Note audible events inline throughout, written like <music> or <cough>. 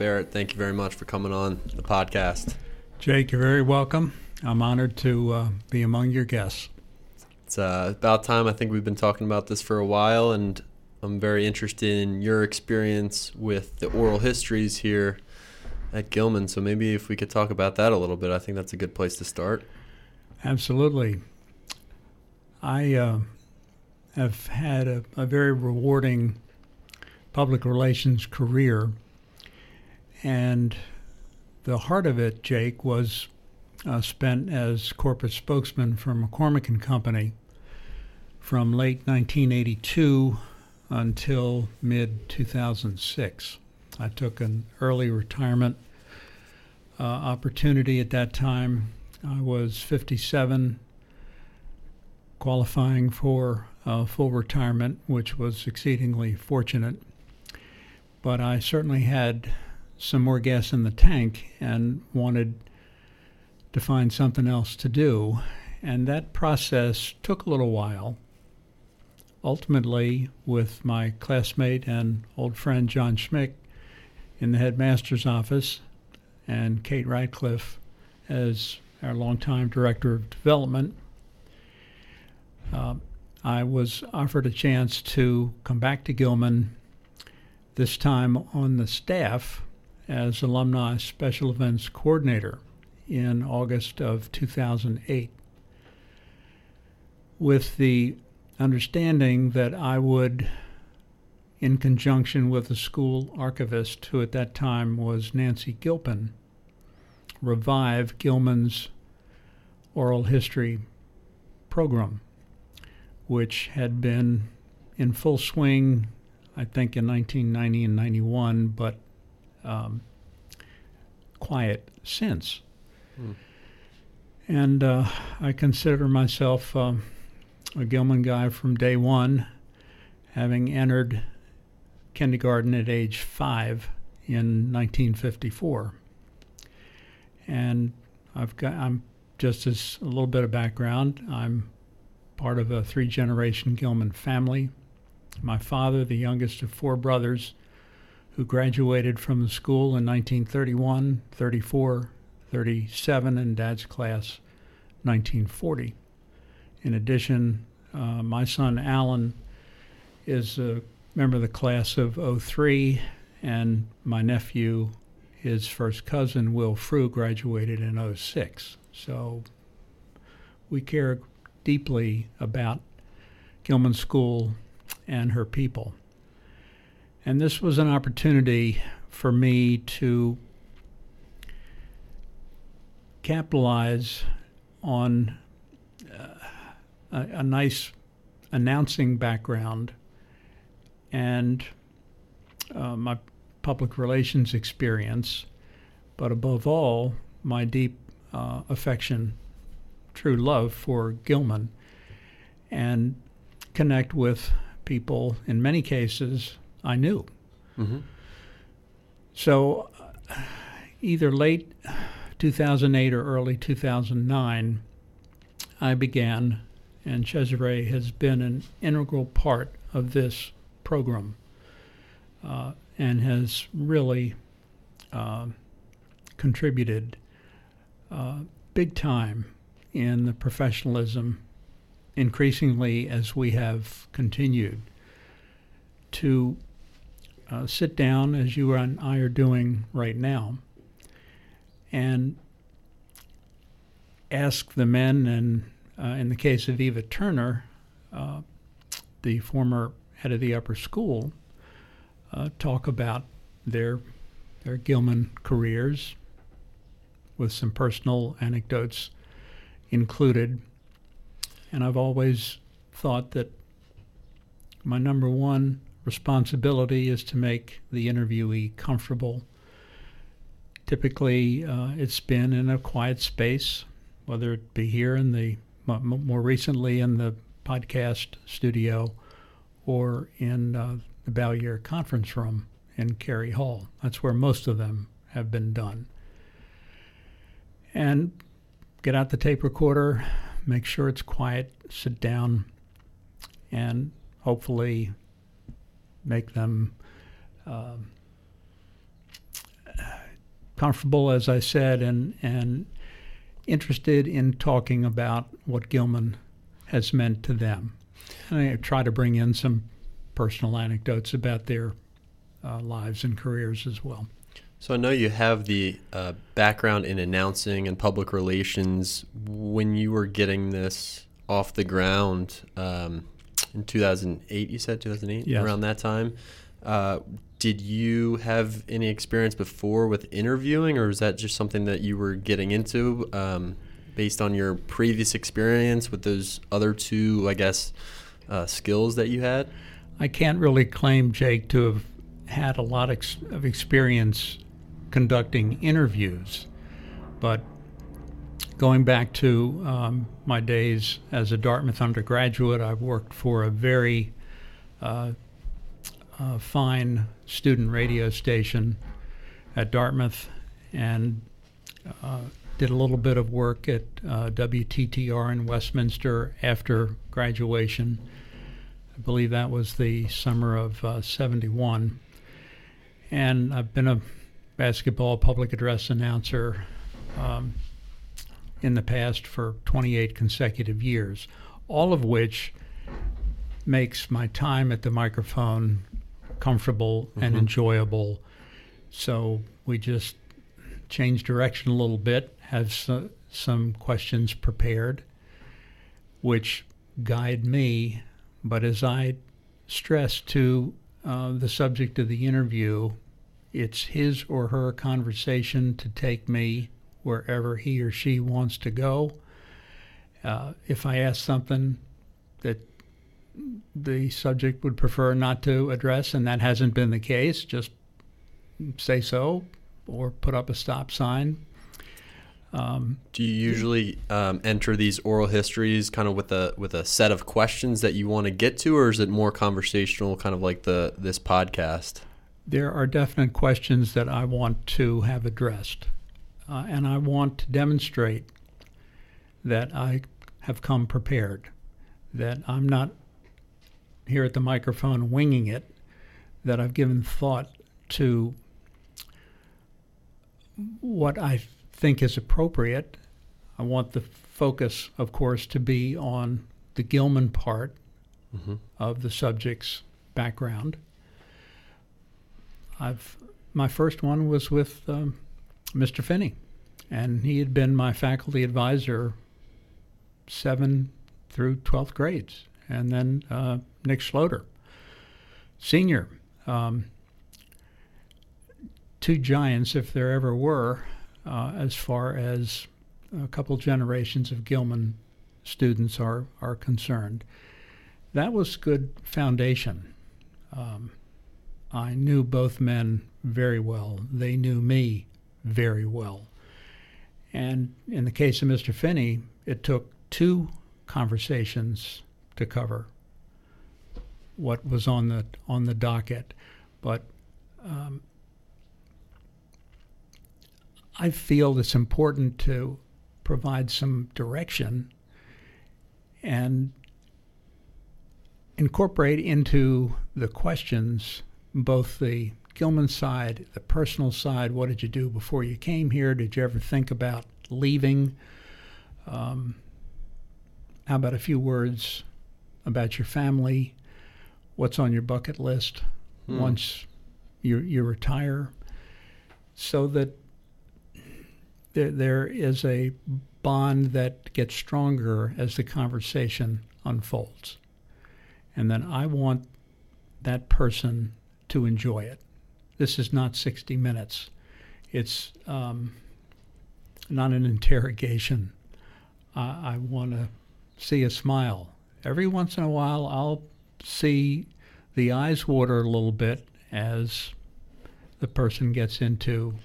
Barrett, thank you very much for coming on the podcast. Jake, you're very welcome. I'm honored to uh, be among your guests. It's uh, about time. I think we've been talking about this for a while, and I'm very interested in your experience with the oral histories here at Gilman. So maybe if we could talk about that a little bit, I think that's a good place to start. Absolutely. I uh, have had a, a, very rewarding public relations career, and the heart of it, Jake, was uh, spent as corporate spokesman for McCormick and Company from late 1982 until mid 2006. I took an early retirement uh, opportunity at that time. I was 57, qualifying for uh, full retirement, which was exceedingly fortunate. But I certainly had some more gas in the tank and wanted to find something else to do. And that process took a little while ultimately, with my classmate and old friend John Schmick in the headmaster's office, and Kate Radcliffe as our longtime director of development, uh, I was offered a chance to come back to Gilman, this time on the staff as alumni special events coordinator in August of 2008. With the understanding that I would, in conjunction with the school archivist, who at that time was Nancy Gilpin, revive Gilman's oral history program, which had been in full swing, I think, in 1990 and 91, but um, quiet since. Hmm. And uh, I consider myself. Um, a Gilman guy from day one, having entered kindergarten at age five in 1954. And I've got, I'm just as a little bit of background. I'm part of a three generation Gilman family. My father, the youngest of four brothers, who graduated from the school in 1931, 34, 37, and dad's class 1940. In addition, uh, my son Alan is a member of the class of 03, and my nephew, his first cousin, Will Frew, graduated in 06. So we care deeply about Gilman School and her people. And this was an opportunity for me to capitalize on a, a nice announcing background and uh, my public relations experience, but above all, my deep uh, affection, true love for Gilman, and connect with people in many cases I knew. Mm-hmm. So, uh, either late 2008 or early 2009, I began and Cesare has been an integral part of this program uh, and has really uh, contributed uh, big time in the professionalism, increasingly as we have continued to uh, sit down, as you and I are doing right now, and ask the men and uh, in the case of Eva Turner, uh, the former head of the upper school, uh, talk about their their Gilman careers, with some personal anecdotes included. And I've always thought that my number one responsibility is to make the interviewee comfortable. Typically, uh, it's been in a quiet space, whether it be here in the more recently in the podcast studio or in uh, the Ballier conference room in Carey Hall. That's where most of them have been done. And get out the tape recorder, make sure it's quiet, sit down, and hopefully make them uh, comfortable, as I said, and and interested in talking about what Gilman has meant to them. And I try to bring in some personal anecdotes about their uh, lives and careers as well. So I know you have the uh, background in announcing and public relations. When you were getting this off the ground um, in 2008, you said 2008, yes. around that time. Uh, did you have any experience before with interviewing, or was that just something that you were getting into um, based on your previous experience with those other two, I guess, uh, skills that you had? I can't really claim, Jake, to have had a lot of experience conducting interviews, but going back to um, my days as a Dartmouth undergraduate, I've worked for a very uh, uh, fine student radio station at Dartmouth and uh, did a little bit of work at uh, WTTR in Westminster after graduation. I believe that was the summer of uh, 71. And I've been a basketball public address announcer um, in the past for 28 consecutive years, all of which makes my time at the microphone comfortable mm-hmm. and enjoyable. So we just change direction a little bit, have so, some questions prepared, which guide me. But as I stress to uh, the subject of the interview, it's his or her conversation to take me wherever he or she wants to go. Uh, if I ask something that the subject would prefer not to address, and that hasn't been the case, just say so or put up a stop sign. Um, Do you usually um, enter these oral histories kind of with a with a set of questions that you want to get to, or is it more conversational, kind of like the this podcast? there are definite questions that I want to have addressed. Uh, and I want to demonstrate that I have come prepared, that I'm not here at the microphone winging it, that I've given thought to what I think is appropriate. I want the focus, of course, to be on the Gilman part mm-hmm. of the subject's background I've my first one was with um, Mr. Finney, and he had been my faculty advisor seven through twelfth grades, and then uh, Nick Schloeder, senior. Um, two giants, if there ever were, uh, as far as a couple generations of Gilman students are are concerned. That was good foundation. Um, I knew both men very well. They knew me very well. And in the case of Mr. Finney, it took two conversations to cover what was on the on the docket. But um, I feel it's important to provide some direction and incorporate into the questions both the Gilman side, the personal side. What did you do before you came here? Did you ever think about leaving? Um, how about a few words about your family? What's on your bucket list hmm. once you you retire? So that there, there is a bond that gets stronger as the conversation unfolds. And then I want that person to enjoy it. This is not 60 minutes. It's um, not an interrogation. I, I want to see a smile. Every once in a while, I'll see the eyes water a little bit as the person gets into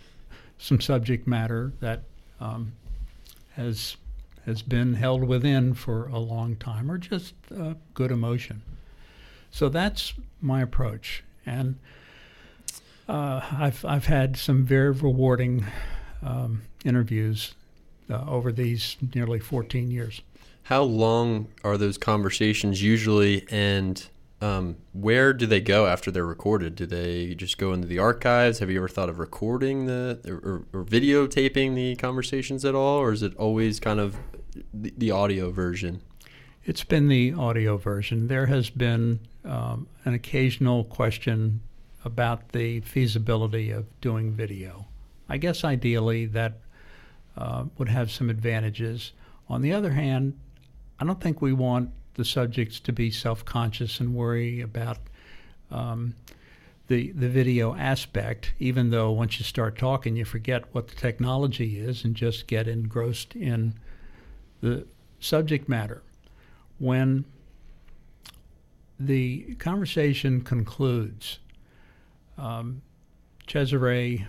some subject matter that um, has has been held within for a long time, or just uh, good emotion. So that's my approach. And uh, I've I've had some very rewarding um, interviews uh, over these nearly 14 years. How long are those conversations usually, and Um, where do they go after they're recorded? Do they just go into the archives? Have you ever thought of recording the or, or videotaping the conversations at all, or is it always kind of the, the audio version? It's been the audio version. There has been um, an occasional question about the feasibility of doing video. I guess ideally that uh, would have some advantages. On the other hand, I don't think we want the subjects to be self-conscious and worry about um, the the video aspect. Even though once you start talking, you forget what the technology is and just get engrossed in the subject matter. When the conversation concludes, um, Cesare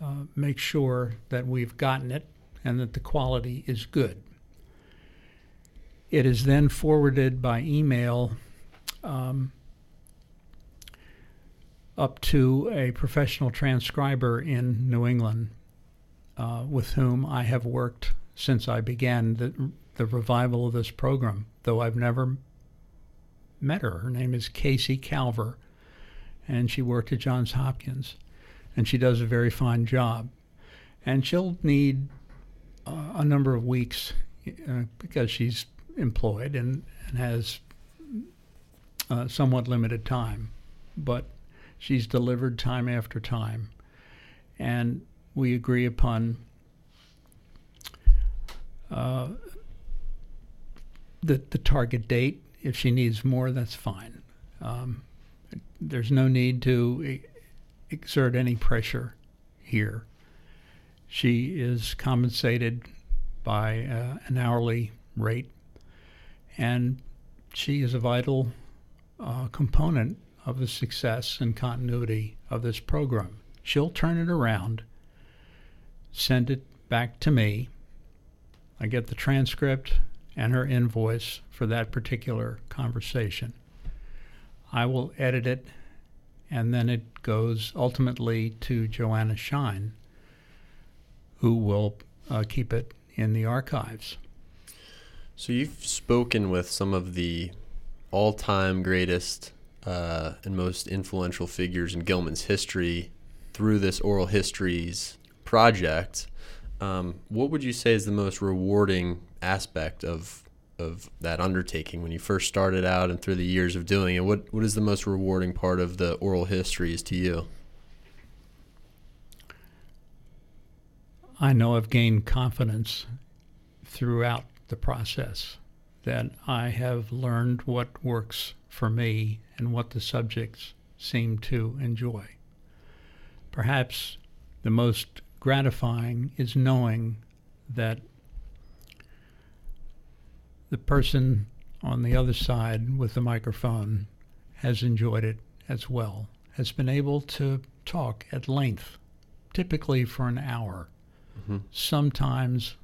uh, makes sure that we've gotten it and that the quality is good. It is then forwarded by email um, up to a professional transcriber in New England uh, with whom I have worked since I began the, the revival of this program, though I've never met her. Her name is Casey Calver, and she worked at Johns Hopkins, and she does a very fine job. And she'll need uh, a number of weeks uh, because she's employed and, and has uh, somewhat limited time, but she's delivered time after time. And we agree upon uh, the, the target date. If she needs more, that's fine. Um, there's no need to exert any pressure here. She is compensated by uh, an hourly rate and she is a vital uh, component of the success and continuity of this program. She'll turn it around, send it back to me. I get the transcript and her invoice for that particular conversation. I will edit it, and then it goes ultimately to Joanna Shine, who will uh, keep it in the archives. So you've spoken with some of the all-time greatest uh, and most influential figures in Gilman's history through this oral histories project. Um, what would you say is the most rewarding aspect of of that undertaking when you first started out and through the years of doing it? What what is the most rewarding part of the oral histories to you? I know I've gained confidence throughout the process, that I have learned what works for me and what the subjects seem to enjoy. Perhaps the most gratifying is knowing that the person on the other side with the microphone has enjoyed it as well, has been able to talk at length, typically for an hour, mm-hmm. sometimes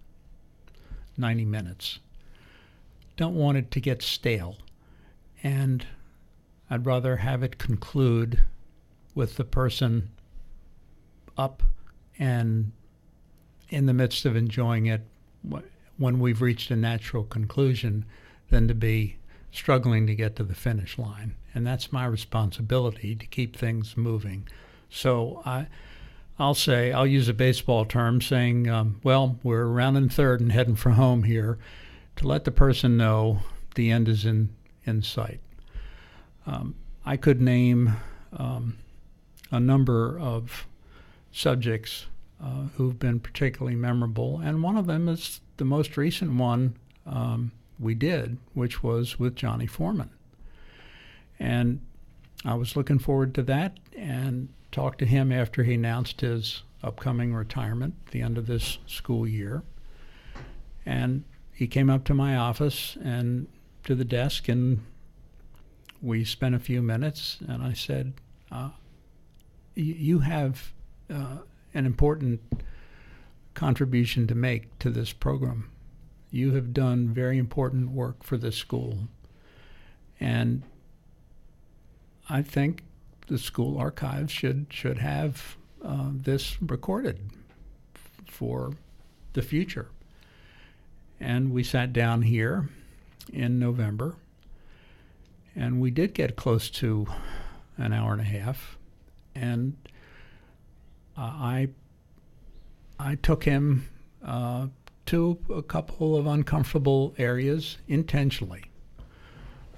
90 minutes. Don't want it to get stale. And I'd rather have it conclude with the person up and in the midst of enjoying it when we've reached a natural conclusion than to be struggling to get to the finish line. And that's my responsibility to keep things moving. So I I'll say, I'll use a baseball term saying, um, well, we're rounding third and heading for home here to let the person know the end is in, in sight. Um, I could name um, a number of subjects uh, who've been particularly memorable, and one of them is the most recent one um, we did, which was with Johnny Foreman. And I was looking forward to that, and talked to him after he announced his upcoming retirement at the end of this school year. And he came up to my office and to the desk, and we spent a few minutes. And I said, uh, You have uh, an important contribution to make to this program. You have done very important work for this school. And I think the school archives should should have uh, this recorded for the future. And we sat down here in November, and we did get close to an hour and a half, and uh, I I took him uh, to a couple of uncomfortable areas intentionally,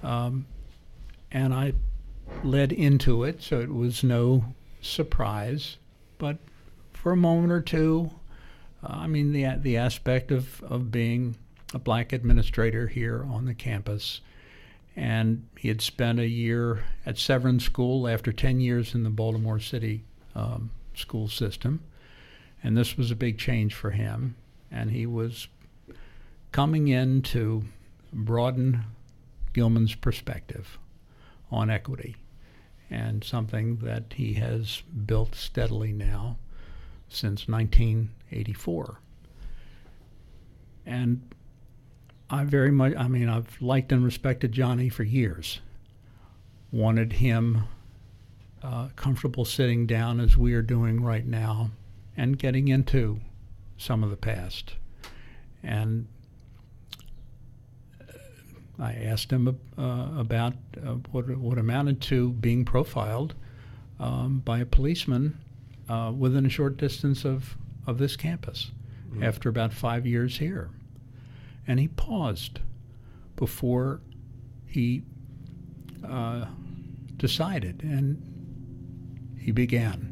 um, and I led into it, so it was no surprise. But for a moment or two, uh, I mean the the aspect of of being a black administrator here on the campus and he had spent a year at Severn School after 10 years in the Baltimore City um, school system. And this was a big change for him. And he was coming in to broaden Gilman's perspective on equity and something that he has built steadily now since 1984. And I very much, I mean, I've liked and respected Johnny for years. Wanted him uh, comfortable sitting down as we are doing right now and getting into some of the past. And uh, I asked him uh, about uh, what, what amounted to being profiled um, by a policeman uh, within a short distance of, of this campus mm-hmm. after about five years here. And he paused before he uh, decided, and he began.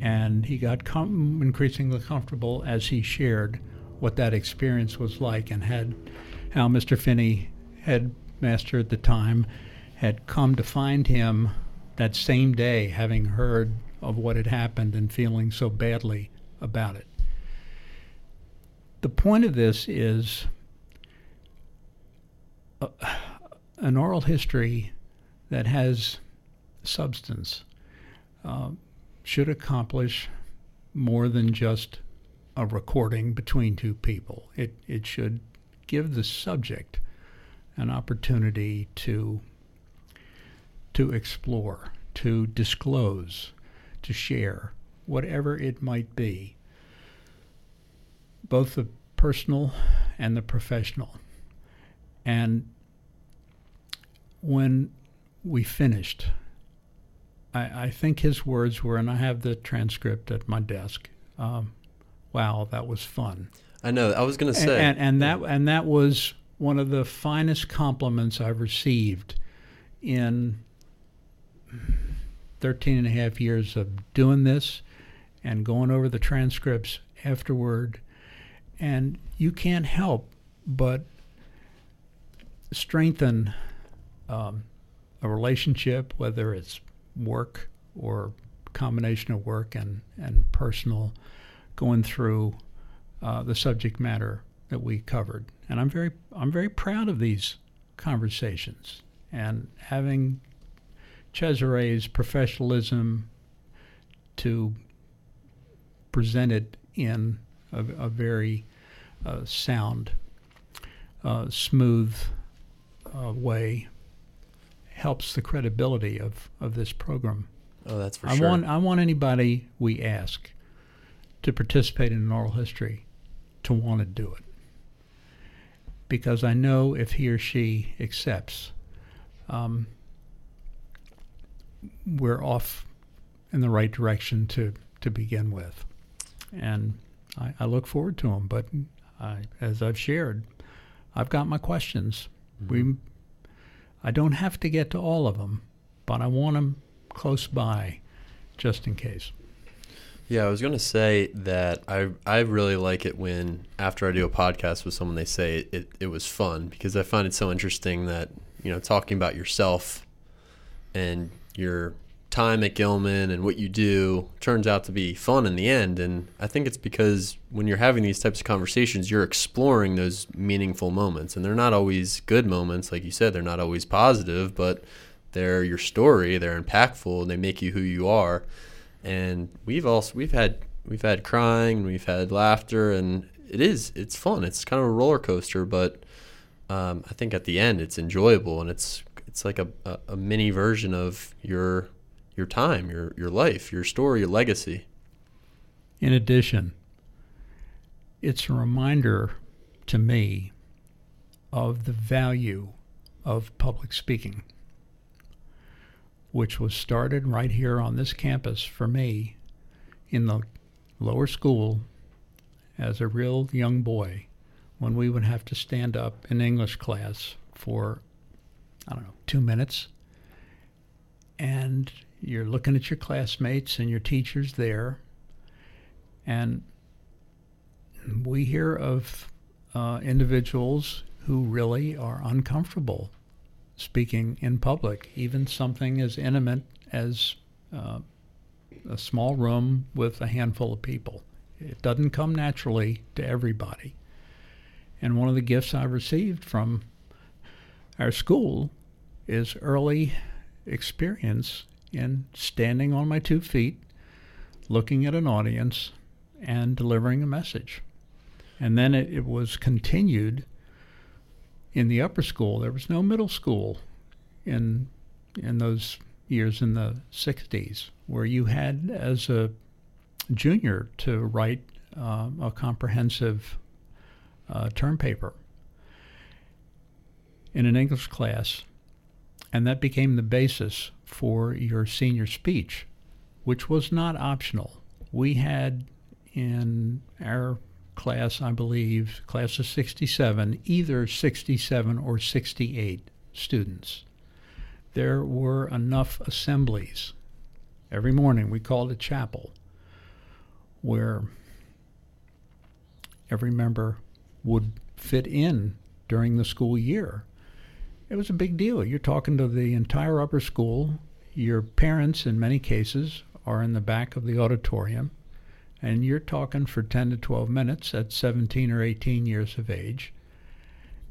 And he got com- increasingly comfortable as he shared what that experience was like and had how Mr. Finney, headmaster at the time, had come to find him that same day, having heard of what had happened and feeling so badly about it. The point of this is an oral history that has substance uh, should accomplish more than just a recording between two people. It, it should give the subject an opportunity to, to explore, to disclose, to share, whatever it might be, both the personal and the professional. And when we finished, I, I, think his words were, and I have the transcript at my desk. Um, wow, that was fun. I know. I was going to say, and, and, and that and that was one of the finest compliments I've received in 13 and a half years of doing this and going over the transcripts afterward. And you can't help but strengthen um, a relationship, whether it's work or combination of work and, and personal, going through uh, the subject matter that we covered. And I'm very I'm very proud of these conversations and having Cesare's professionalism to present it in a, a very uh, sound, uh, smooth uh, way helps the credibility of, of this program. Oh, that's for I sure. Want, I want anybody we ask to participate in an oral history to want to do it. Because I know if he or she accepts, um, we're off in the right direction to, to begin with. And I, I look forward to them. But I, as I've shared, I've got my questions. Mm-hmm. We I don't have to get to all of them, but I want them close by just in case. Yeah, I was going to say that I I really like it when after I do a podcast with someone they say it, it, it was fun because I find it so interesting that you know talking about yourself and your time at Gilman and what you do turns out to be fun in the end. And I think it's because when you're having these types of conversations, you're exploring those meaningful moments. And they're not always good moments. Like you said, they're not always positive, but they're your story, they're impactful, and they make you who you are. And we've also, we've had, we've had crying, and we've had laughter, and it is, it's fun. It's kind of a roller coaster, but um, I think at the end it's enjoyable and it's, it's like a, a, a mini version of your your time, your your life, your story, your legacy. In addition, it's a reminder to me of the value of public speaking which was started right here on this campus for me in the lower school as a real young boy when we would have to stand up in English class for, I don't know, two minutes. And you're looking at your classmates and your teachers there. And we hear of uh, individuals who really are uncomfortable speaking in public, even something as intimate as uh, a small room with a handful of people. It doesn't come naturally to everybody. And one of the gifts I've received from our school is early experience in standing on my two feet, looking at an audience, and delivering a message. And then it, it was continued in the upper school. There was no middle school in in those years in the 60s where you had as a junior to write uh, a comprehensive uh, term paper in an English class, and that became the basis for your senior speech, which was not optional. We had in our class, I believe, class of 67, either 67 or 68 students. There were enough assemblies. Every morning we called it chapel, where every member would fit in during the school year. It was a big deal. You're talking to the entire upper school. Your parents, in many cases, are in the back of the auditorium and you're talking for 10 to 12 minutes at 17 or 18 years of age.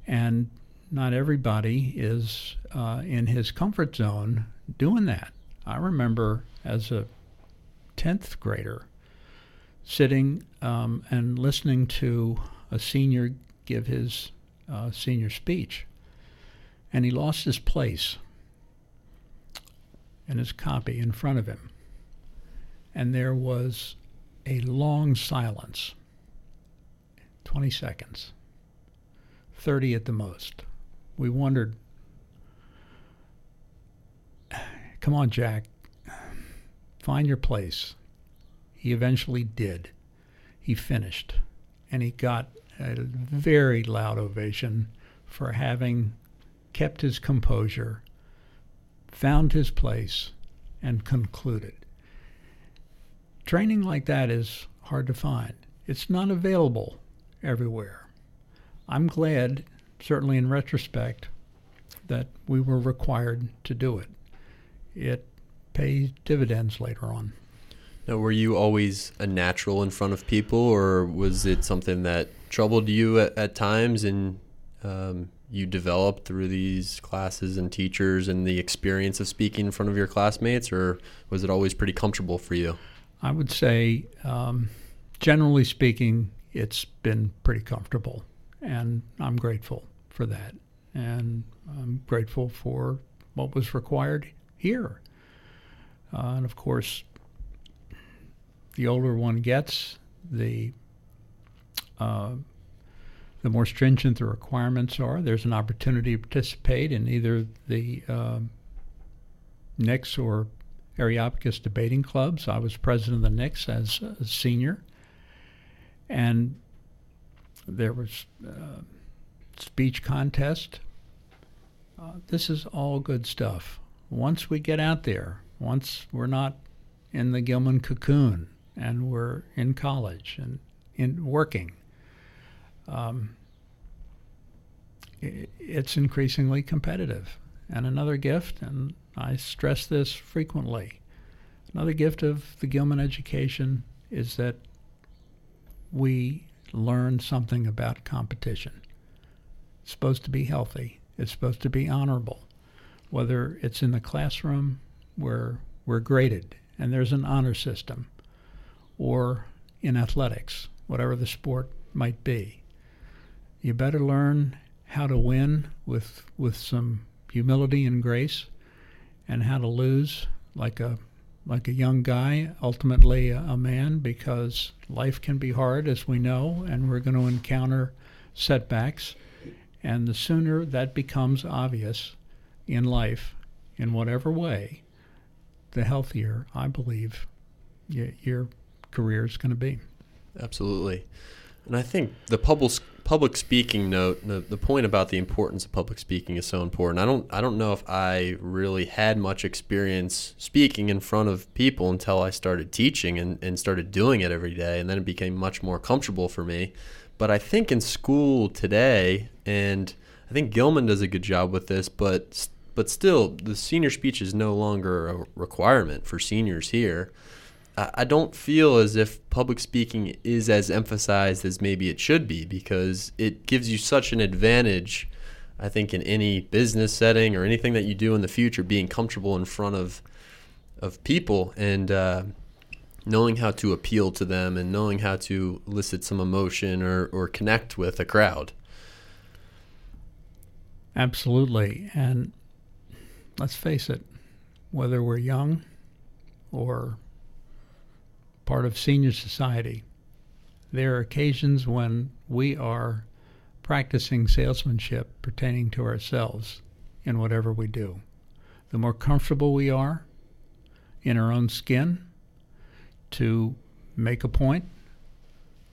And not everybody is uh, in his comfort zone doing that. I remember as a 10th grader sitting um, and listening to a senior give his uh, senior speech, and he lost his place and his copy in front of him. And there was a long silence 20 seconds, 30 at the most. We wondered, come on, Jack, find your place. He eventually did. He finished, and he got a very loud ovation for having kept his composure, found his place, and concluded. Training like that is hard to find. It's not available everywhere. I'm glad, certainly in retrospect, that we were required to do it. It pays dividends later on. Now, were you always a natural in front of people, or was it something that troubled you at, at times and um, you developed through these classes and teachers and the experience of speaking in front of your classmates, or was it always pretty comfortable for you? I would say, um, generally speaking, it's been pretty comfortable, and I'm grateful for that. And I'm grateful for what was required here. Uh, and of course, the older one gets, the uh, the more stringent the requirements are. There's an opportunity to participate in either the uh, NICS or Areopagus debating clubs. I was president of the NICS as a senior. And there was uh, speech contest. Uh, this is all good stuff. Once we get out there, once we're not in the Gilman cocoon and we're in college and in working, um, it's increasingly competitive. And another gift, and I stress this frequently. Another gift of the Gilman education is that we learn something about competition. It's supposed to be healthy. It's supposed to be honorable. Whether it's in the classroom where we're graded and there's an honor system, or in athletics, whatever the sport might be. You better learn how to win with with some humility and grace and how to lose like a like a young guy, ultimately a, a man, because life can be hard, as we know, and we're going to encounter setbacks. And the sooner that becomes obvious in life, in whatever way, the healthier I believe your career is going to be. Absolutely. And I think the public public speaking note, the, the point about the importance of public speaking is so important. I don't I don't know if I really had much experience speaking in front of people until I started teaching and, and started doing it every day and then it became much more comfortable for me. But I think in school today and I think Gilman does a good job with this, but but still the senior speech is no longer a requirement for seniors here. I don't feel as if public speaking is as emphasized as maybe it should be because it gives you such an advantage. I think in any business setting or anything that you do in the future, being comfortable in front of of people and uh, knowing how to appeal to them and knowing how to elicit some emotion or, or connect with a crowd. Absolutely, and let's face it, whether we're young or part of senior society. There are occasions when we are practicing salesmanship pertaining to ourselves in whatever we do. The more comfortable we are in our own skin to make a point,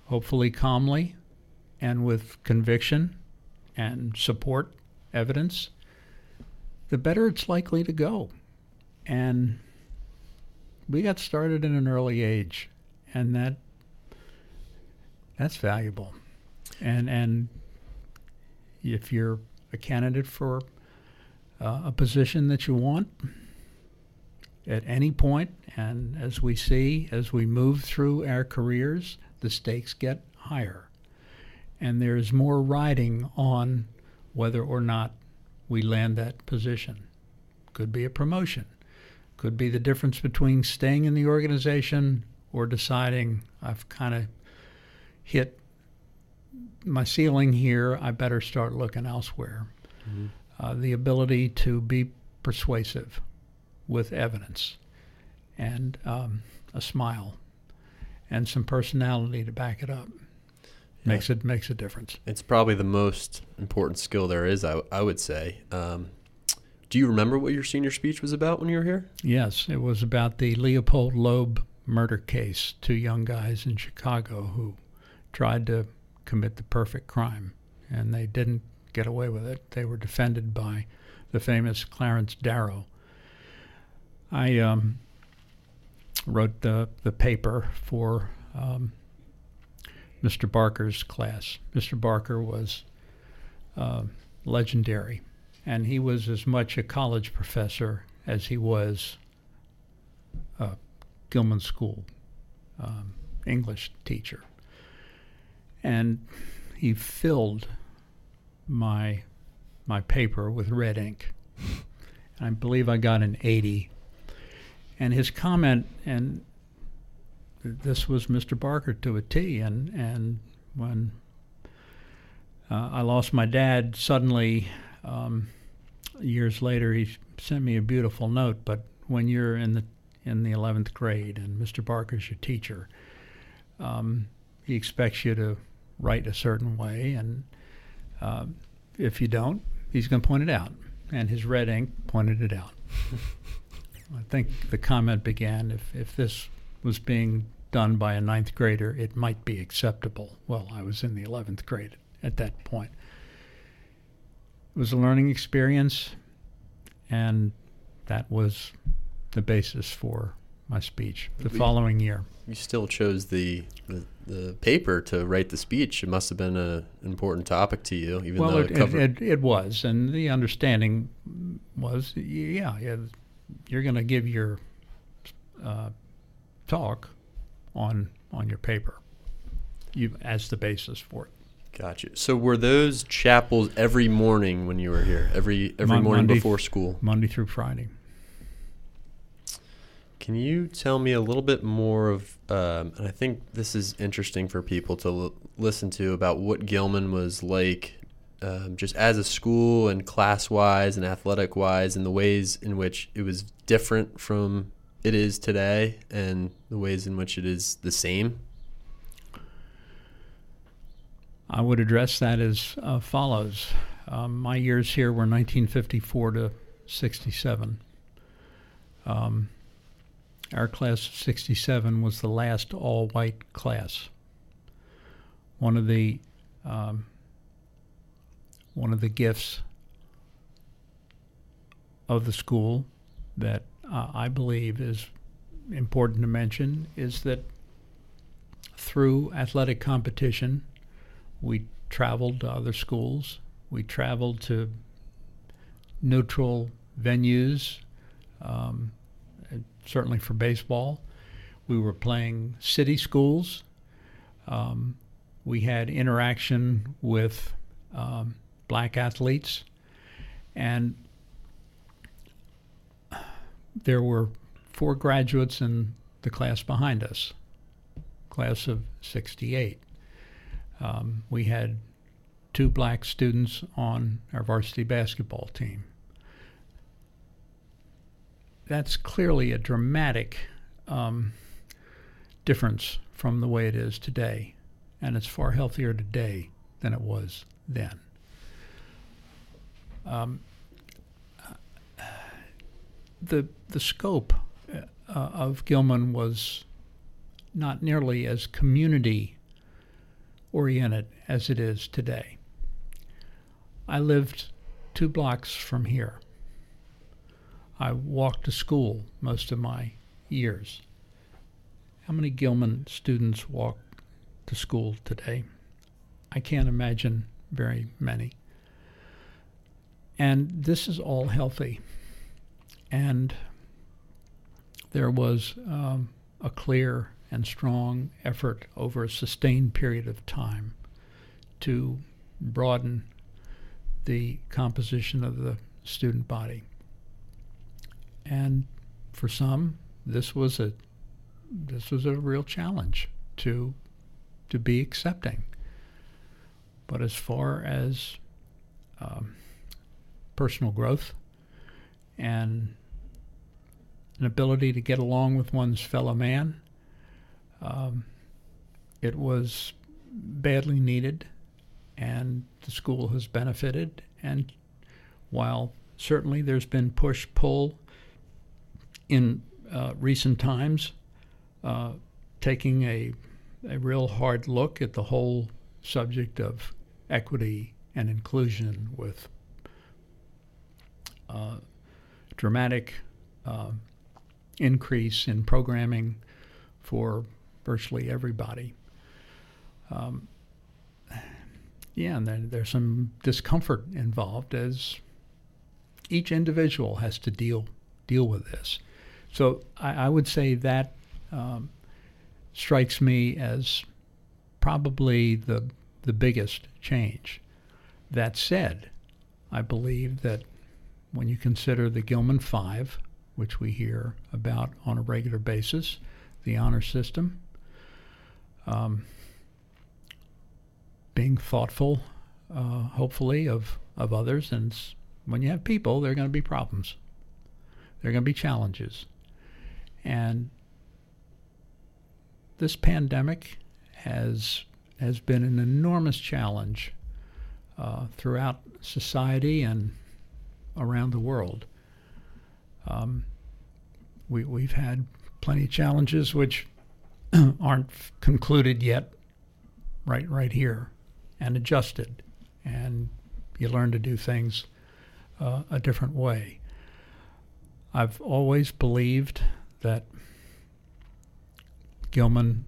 hopefully calmly and with conviction and support evidence, the better it's likely to go. And we got started in an early age, and that that's valuable. And and if you're a candidate for uh, a position that you want at any point, and as we see as we move through our careers, the stakes get higher, and there's more riding on whether or not we land that position. Could be a promotion could be the difference between staying in the organization or deciding I've kind of hit my ceiling here, I better start looking elsewhere. Mm-hmm. Uh, the ability to be persuasive with evidence and um, a smile and some personality to back it up yeah. makes it makes a difference. It's probably the most important skill there is, I, I would say. Um, do you remember what your senior speech was about when you were here? Yes, it was about the Leopold Loeb murder case. Two young guys in Chicago who tried to commit the perfect crime, and they didn't get away with it. They were defended by the famous Clarence Darrow. I um, wrote the, the paper for um, Mr. Barker's class. Mr. Barker was uh, legendary and he was as much a college professor as he was a Gilman School um, English teacher. And he filled my my paper with red ink. I believe I got an 80. And his comment, and this was Mr. Barker to a T, and, and when uh, I lost my dad suddenly um, years later, he sent me a beautiful note. But when you're in the in the 11th grade and Mr. Barker's your teacher, um, he expects you to write a certain way, and uh, if you don't, he's going to point it out. And his red ink pointed it out. <laughs> I think the comment began if, if this was being done by a ninth grader, it might be acceptable. Well, I was in the 11th grade at that point. It was a learning experience, and that was the basis for my speech the following year. You still chose the, the, the paper to write the speech. It must have been an important topic to you, even well, though it, it, covered... it, it, it was, and the understanding was, yeah, yeah you're going to give your uh, talk on on your paper, you as the basis for it. Gotcha. So were those chapels every morning when you were here? Every every Mon- morning Monday, before school? Monday through Friday. Can you tell me a little bit more of, um, and I think this is interesting for people to l- listen to about what Gilman was like, um, just as a school and class wise and athletic wise, and the ways in which it was different from it is today, and the ways in which it is the same. I would address that as uh, follows. Um, my years here were 1954 to 67. Um, our class of 67 was the last all white class. One of the um, one of the gifts of the school that uh, I believe is important to mention is that through athletic competition, we traveled to other schools. We traveled to neutral venues, um, certainly for baseball. We were playing city schools. Um, we had interaction with um, black athletes. And there were four graduates in the class behind us, class of 68. Um, we had two black students on our varsity basketball team. That's clearly a dramatic um, difference from the way it is today, and it's far healthier today than it was then. Um, the the scope uh, of Gilman was not nearly as community oriented as it is today. I lived two blocks from here. I walked to school most of my years. How many Gilman students walk to school today? I can't imagine very many. And this is all healthy. And there was um, a clear and strong effort over a sustained period of time to broaden the composition of the student body. And for some, this was a this was a real challenge to to be accepting. But as far as um, personal growth and an ability to get along with one's fellow man. Um, it was badly needed, and the school has benefited. And while certainly there's been push pull in uh, recent times, uh, taking a, a real hard look at the whole subject of equity and inclusion with uh, dramatic uh, increase in programming for virtually everybody. Um, yeah, and then there's some discomfort involved as each individual has to deal deal with this. So I, I would say that um, strikes me as probably the the biggest change. That said, I believe that when you consider the Gilman Five, which we hear about on a regular basis, the honor system, um, being thoughtful, uh, hopefully, of, of others. And when you have people, there are going to be problems, there are going to be challenges. And this pandemic has has been an enormous challenge uh, throughout society and around the world. Um, we, we've had plenty of challenges which <clears throat> aren't concluded yet, right, right here, and adjusted, and you learn to do things uh, a different way. I've always believed that Gilman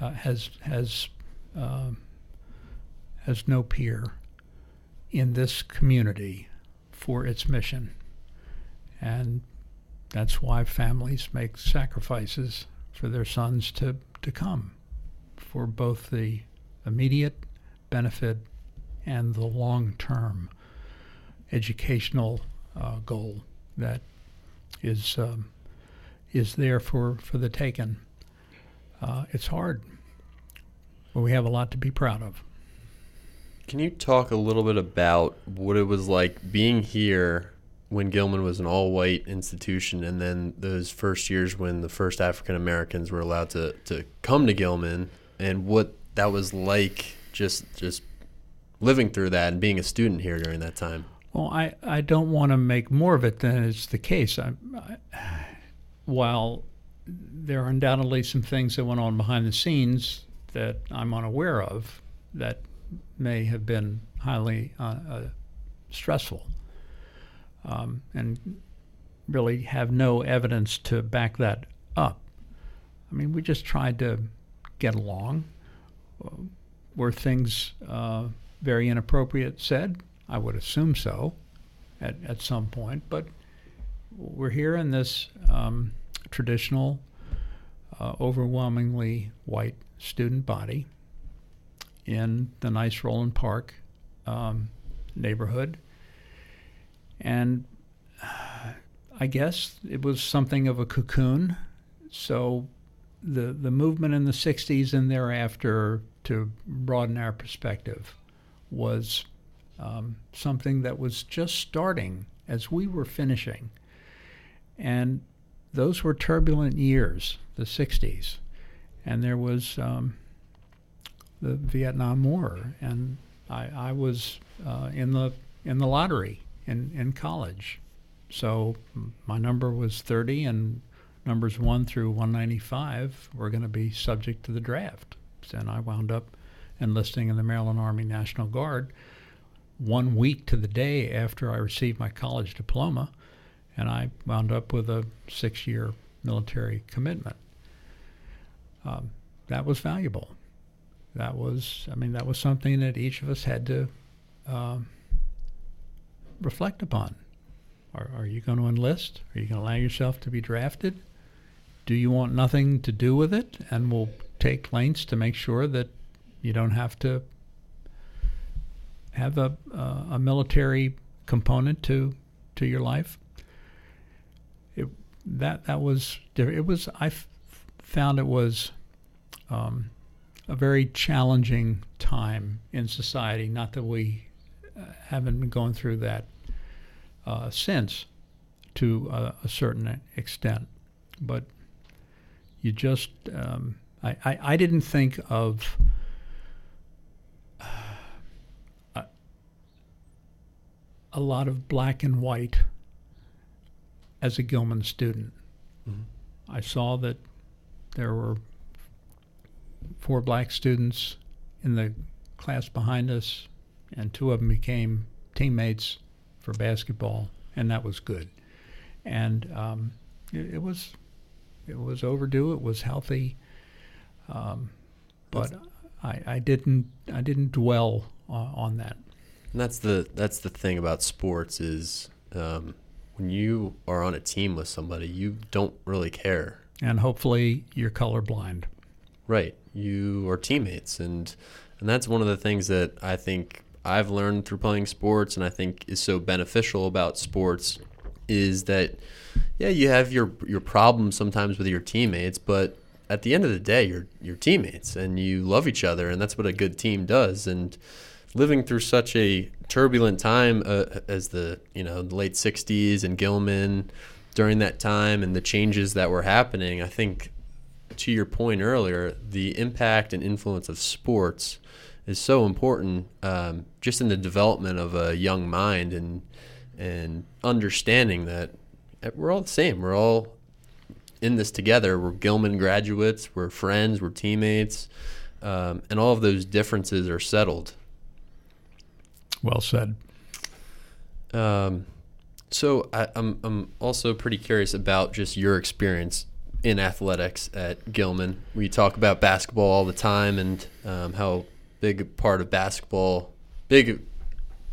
uh, has has uh, has no peer in this community for its mission. And that's why families make sacrifices for their sons to, to come for both the immediate benefit and the long term educational uh, goal that is um, is there for, for the taken. Uh, it's hard, but we have a lot to be proud of. Can you talk a little bit about what it was like being here when Gilman was an all white institution and then those first years when the first African Americans were allowed to, to come to Gilman and what that was like just just living through that and being a student here during that time? Well, I, I don't want to make more of it than is the case. I, I, while there are undoubtedly some things that went on behind the scenes that I'm unaware of that may have been highly uh, uh, stressful, um, and really have no evidence to back that up. I mean, we just tried to get along. Uh, were things uh, very inappropriate said? I would assume so at, at some point, but we're here in this um, traditional, uh, overwhelmingly white student body in the nice Roland Park um, neighborhood. And uh, I guess it was something of a cocoon. So the, the movement in the 60s and thereafter to broaden our perspective was um, something that was just starting as we were finishing. And those were turbulent years, the 60s. And there was um, the Vietnam War, and I, I was uh, in the in the lottery in, in college. So my number was 30, and numbers 1 through 195 were going to be subject to the draft. And I wound up enlisting in the Maryland Army National Guard one week to the day after I received my college diploma, and I wound up with a six year military commitment. Um, that was valuable. That was, I mean, that was something that each of us had to um, reflect upon. Are, are you going to enlist? Are you going to allow yourself to be drafted? Do you want nothing to do with it? And we'll take lengths to make sure that you don't have to have a, uh, a military component to to your life. It, that that was it was I f- found it was um, a very challenging time in society. Not that we haven't been going through that uh, since, to a, a, certain extent, but you just um, I, I, I didn't think of a lot of black and white as a Gilman student. Mm-hmm. I saw that there were four black students in the class behind us, and two of them became teammates for basketball, and that was good. And um, it, it, was it was overdue. It was healthy, um, but I, I, didn't I didn't dwell uh, on that. And that's the that's the thing about sports is um, when you are on a team with somebody, you don't really care. And hopefully, you're colorblind. Right, you are teammates, and and that's one of the things that I think I've learned through playing sports, and I think is so beneficial about sports is that yeah, you have your your problems sometimes with your teammates, but at the end of the day, you're you're teammates, and you love each other, and that's what a good team does, and living through such a turbulent time uh, as the you know the late 60s and Gilman during that time and the changes that were happening I think to your point earlier the impact and influence of sports is so important um, just in the development of a young mind and and understanding that we're all the same. We're all in this together. We're Gilman graduates. We're friends. We're teammates. Um, and all of those differences are settled. Well said. Um, so I, am I'm, I'm also pretty curious about just your experience in athletics at Gilman. We talk about basketball all the time and um, how big part of basketball, big,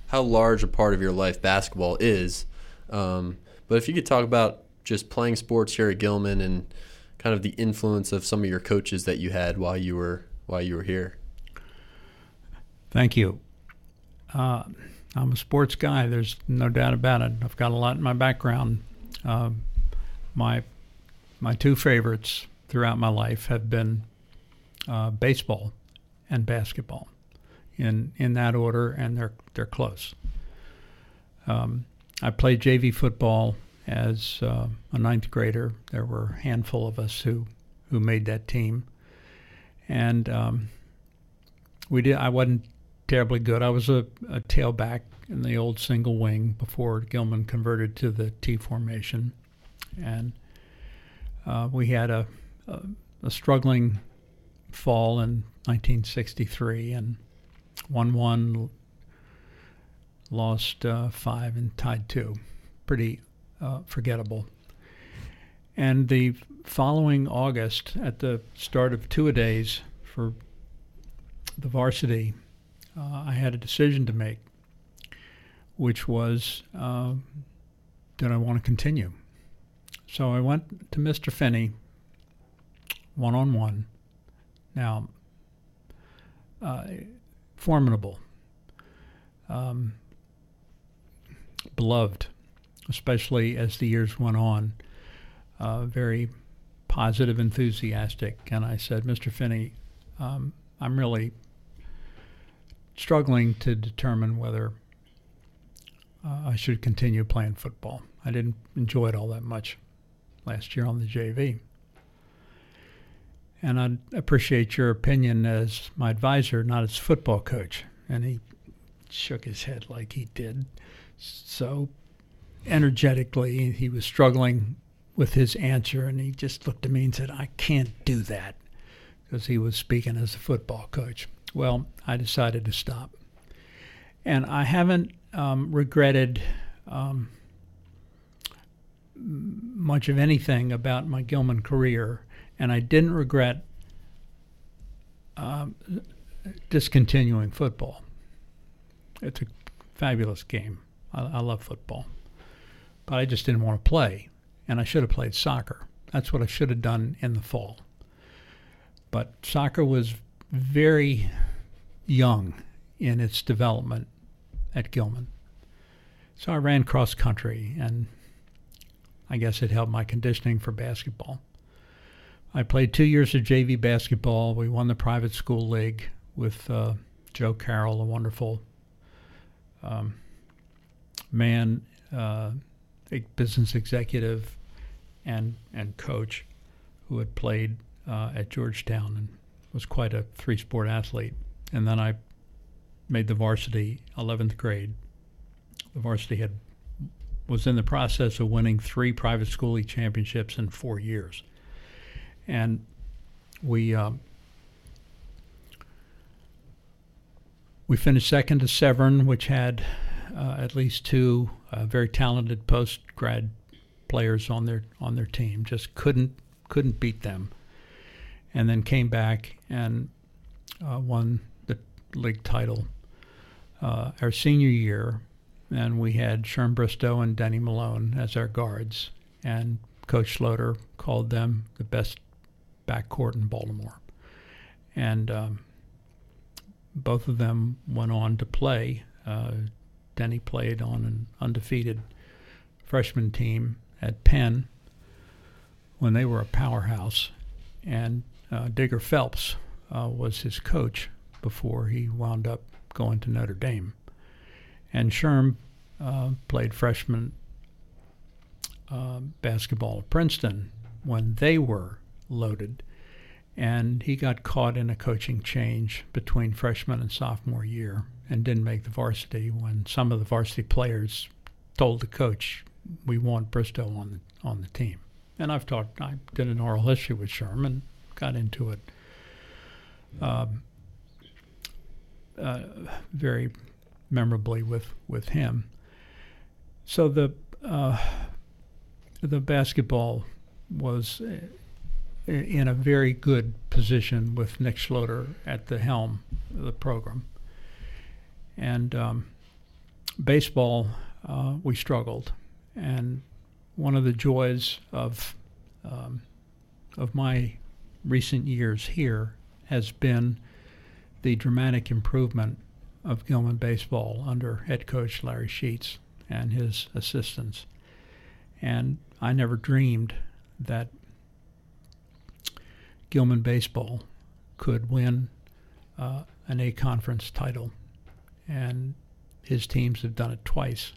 how large a part of your life basketball is. Um, but if you could talk about just playing sports here at Gilman and kind of the influence of some of your coaches that you had while you were while you were here. Thank you. Uh, I'm a sports guy. There's no doubt about it. I've got a lot in my background. Uh, my my two favorites throughout my life have been uh, baseball and basketball, in in that order, and they're they're close. Um, I played JV football as uh, a ninth grader. There were a handful of us who who made that team, and um, we did. I wasn't terribly good. I was a, a tailback in the old single wing before Gilman converted to the T formation, and uh, we had a, a, a struggling fall in 1963 and won one, lost uh, five, and tied two. Pretty uh, forgettable. And the following August, at the start of two a days for the varsity, uh, I had a decision to make, which was uh, did I want to continue? So I went to Mr. Finney one on one. Now, uh, formidable, um, beloved, especially as the years went on, uh, very positive, enthusiastic. And I said, Mr. Finney, um, I'm really struggling to determine whether uh, I should continue playing football. I didn't enjoy it all that much last year on the JV. And I appreciate your opinion as my advisor, not as football coach. And he shook his head like he did. So energetically, he was struggling with his answer, and he just looked at me and said, I can't do that because he was speaking as a football coach. Well, I decided to stop. And I haven't um, regretted um, much of anything about my Gilman career, and I didn't regret um, discontinuing football. It's a fabulous game. I, I love football, but I just didn't want to play, and I should have played soccer. That's what I should have done in the fall. But soccer was very young in its development at Gilman. So I ran cross country, and I guess it helped my conditioning for basketball. I played two years of JV basketball. We won the private school league with uh, Joe Carroll, a wonderful um, man, uh, business executive, and and coach, who had played uh, at Georgetown and was quite a three sport athlete. And then I made the varsity 11th grade. The varsity had was in the process of winning three private school league championships in four years, and we um, we finished second to Severn, which had uh, at least two uh, very talented post grad players on their on their team. Just couldn't couldn't beat them, and then came back and uh, won the league title uh, our senior year, and we had Sherm Bristow and Denny Malone as our guards, and Coach Schloeder called them the best backcourt in Baltimore, and um, both of them went on to play. Uh, Denny played on an undefeated freshman team at Penn when they were a powerhouse, and uh, Digger Phelps uh, was his coach before he wound up going to Notre Dame. And Sherm uh, played freshman uh, basketball at Princeton when they were loaded. And he got caught in a coaching change between freshman and sophomore year and didn't make the varsity when some of the varsity players told the coach, we want Bristow on the, on the team. And I've talked, I did an oral history with Sherman, got into it. Um, uh, very memorably with, with him. So the uh, the basketball was in a very good position with Nick Schloeder at the helm of the program. And um, baseball, uh, we struggled. And one of the joys of um, of my recent years here has been the dramatic improvement of Gilman baseball under head coach Larry Sheets and his assistants. And I never dreamed that Gilman baseball could win uh, an A conference title. And his teams have done it twice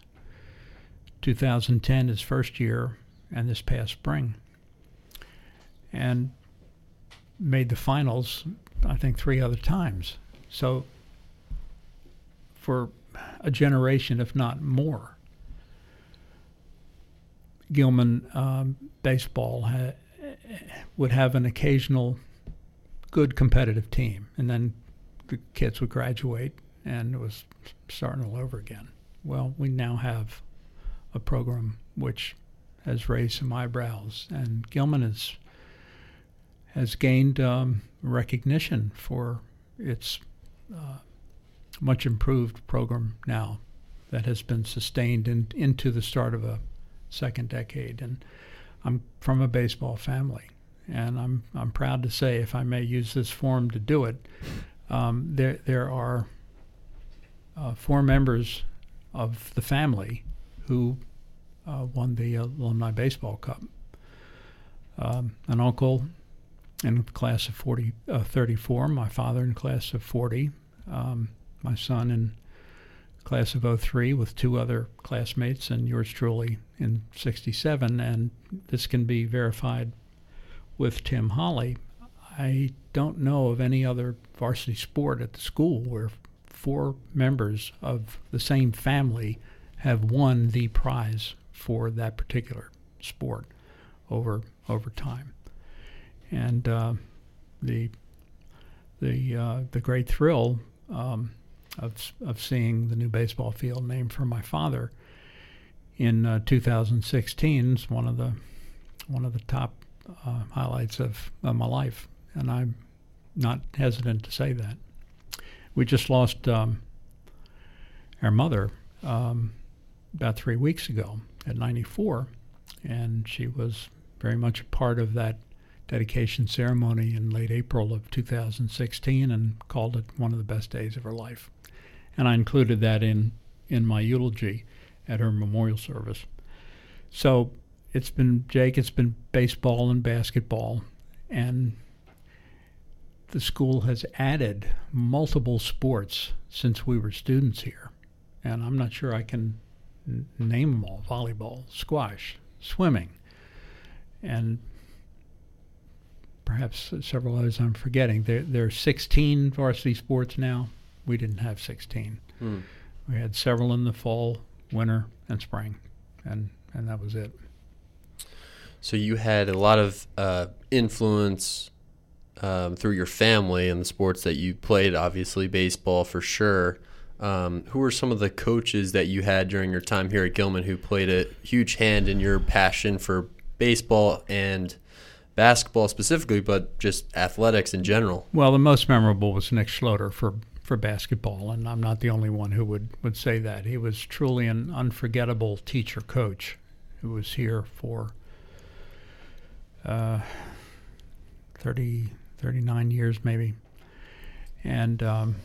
2010, his first year, and this past spring. And made the finals I think, three other times. So for a generation, if not more, Gilman um, baseball ha- would have an occasional good competitive team, and then the kids would graduate, and it was starting all over again. Well, we now have a program which has raised some eyebrows, and Gilman has has gained um, recognition for its uh, much improved program now that has been sustained in, into the start of a second decade. And I'm from a baseball family, and I'm I'm proud to say, if I may use this forum to do it, um, there there are uh, four members of the family who uh, won the Alumni Baseball Cup. Um, an uncle in class of 40, uh, 34, my father in class of 40, um, my son in class of 03 with two other classmates, and yours truly in 67. And this can be verified with Tim Holly. I don't know of any other varsity sport at the school where four members of the same family have won the prize for that particular sport over over time. And uh, the the uh, the great thrill um, of of seeing the new baseball field named for my father in uh, 2016 is one of the one of the top uh, highlights of, of my life, and I'm not hesitant to say that. We just lost um, our mother um, about three weeks ago, at 94, and she was very much a part of that dedication ceremony in late April of 2016 and called it one of the best days of her life. And I included that in, in my eulogy at her memorial service. So it's been, Jake, it's been baseball and basketball, and the school has added multiple sports since we were students here. And I'm not sure I can name them all volleyball, squash, swimming, and perhaps several others I'm forgetting. There, there are 16 varsity sports now. We didn't have 16. Hmm. We had several in the fall, winter, and spring, and, and that was it. So you had a lot of uh, influence um, through your family and the sports that you played, obviously, baseball for sure. Um, who were some of the coaches that you had during your time here at Gilman who played a huge hand in your passion for baseball and basketball specifically, but just athletics in general? Well, the most memorable was Nick Schloeder for for basketball, and I'm not the only one who would, would say that. He was truly an unforgettable teacher coach who was here for uh, 30, 39 years maybe. And um,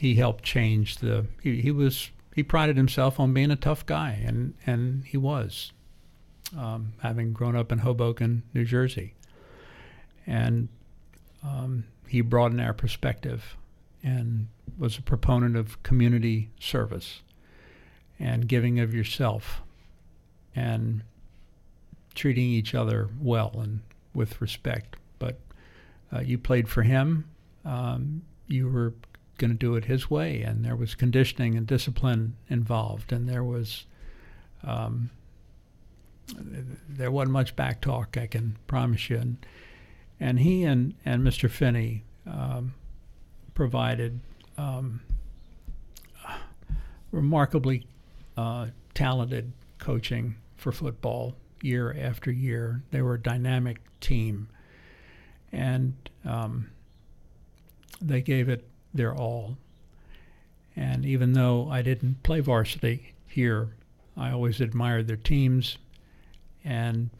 he helped change the. He, he, was he prided himself on being a tough guy, and and he was, um, having grown up in Hoboken, New Jersey, and um, he broadened our perspective, and was a proponent of community service, and giving of yourself, and treating each other well and with respect. But uh, you played for him. Um, you were going to do it his way, and there was conditioning and discipline involved, and there was um, there wasn't much back talk. I can promise you. And, and he and and Mr. Finney um, provided um, remarkably uh, talented coaching for football year after year. They were a dynamic team, and um, they gave it their all. And even though I didn't play varsity here, I always admired their teams and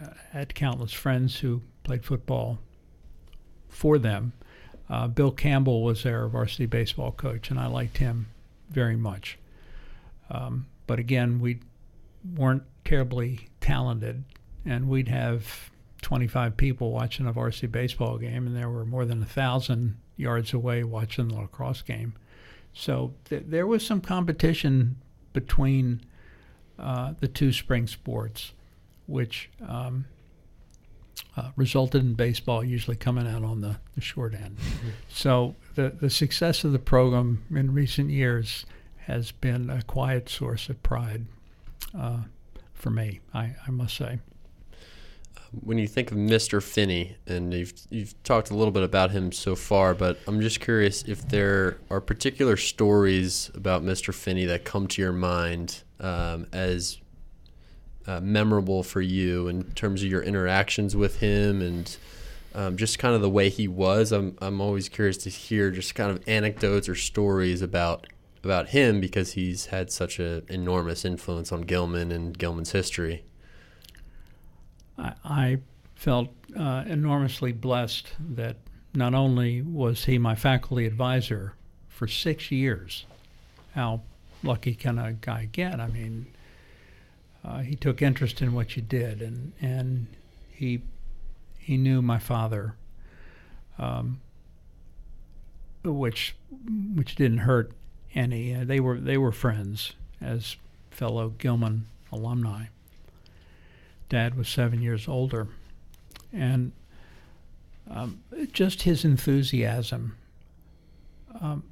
uh, had countless friends who played football for them. Uh, Bill Campbell was their varsity baseball coach, and I liked him very much. Um, but again, we weren't terribly talented, and we'd have 25 people watching a varsity baseball game, and there were more than a thousand yards away watching the lacrosse game. So th- there was some competition between uh, the two spring sports, which um, uh, resulted in baseball usually coming out on the, the short end. Mm-hmm. So the, the success of the program in recent years has been a quiet source of pride uh, for me, I, I must say. when you think of Mr. Finney, and you've you've talked a little bit about him so far, but I'm just curious if there are particular stories about Mr. Finney that come to your mind um, as uh, memorable for you in terms of your interactions with him and um, just kind of the way he was. I'm I'm always curious to hear just kind of anecdotes or stories about about him because he's had such an enormous influence on Gilman and Gilman's history. I, I felt uh, enormously blessed that not only was he my faculty advisor for six years, how lucky can a guy get? I mean, uh, he took interest in what you did, and and he he knew my father, um, which which didn't hurt any. Uh, they were they were friends as fellow Gilman alumni. Dad was seven years older, and um, just his enthusiasm. Um,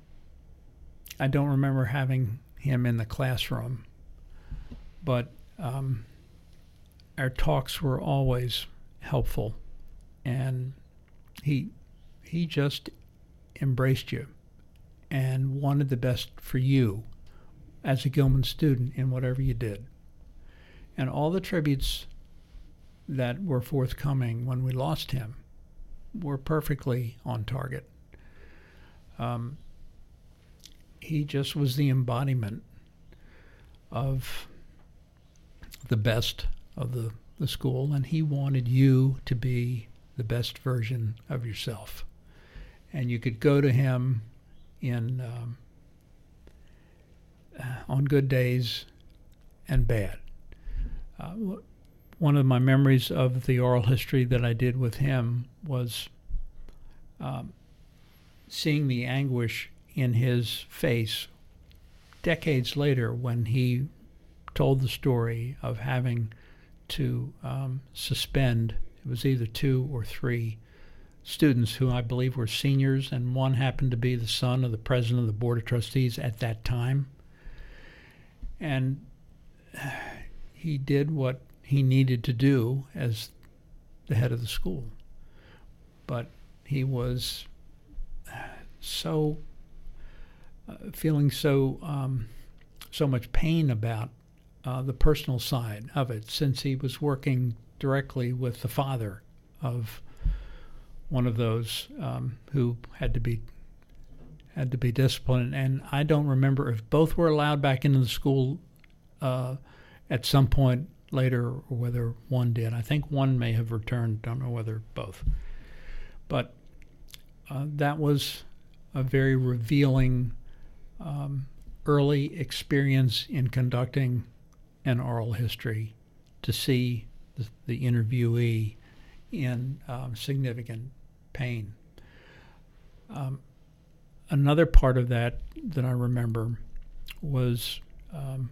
I don't remember having him in the classroom, but um, our talks were always helpful, and he he just embraced you and wanted the best for you as a Gilman student in whatever you did. And all the tributes that were forthcoming when we lost him were perfectly on target. Um, he just was the embodiment of the best of the, the school, and he wanted you to be the best version of yourself. And you could go to him in um, uh, on good days and bad. Uh, one of my memories of the oral history that I did with him was um, seeing the anguish in his face decades later when he told the story of having to um, suspend, it was either two or three students who I believe were seniors, and one happened to be the son of the president of the Board of Trustees at that time. And <sighs> he did what he needed to do as the head of the school. But he was so uh, feeling so um, so much pain about uh, the personal side of it, since he was working directly with the father of one of those um, who had to be had to be disciplined. And I don't remember if both were allowed back into the school uh, at some point later or whether one did. I think one may have returned, don't know whether both. But uh, that was a very revealing um, early experience in conducting an oral history to see the, the interviewee in um, significant pain. Um, another part of that that I remember was um,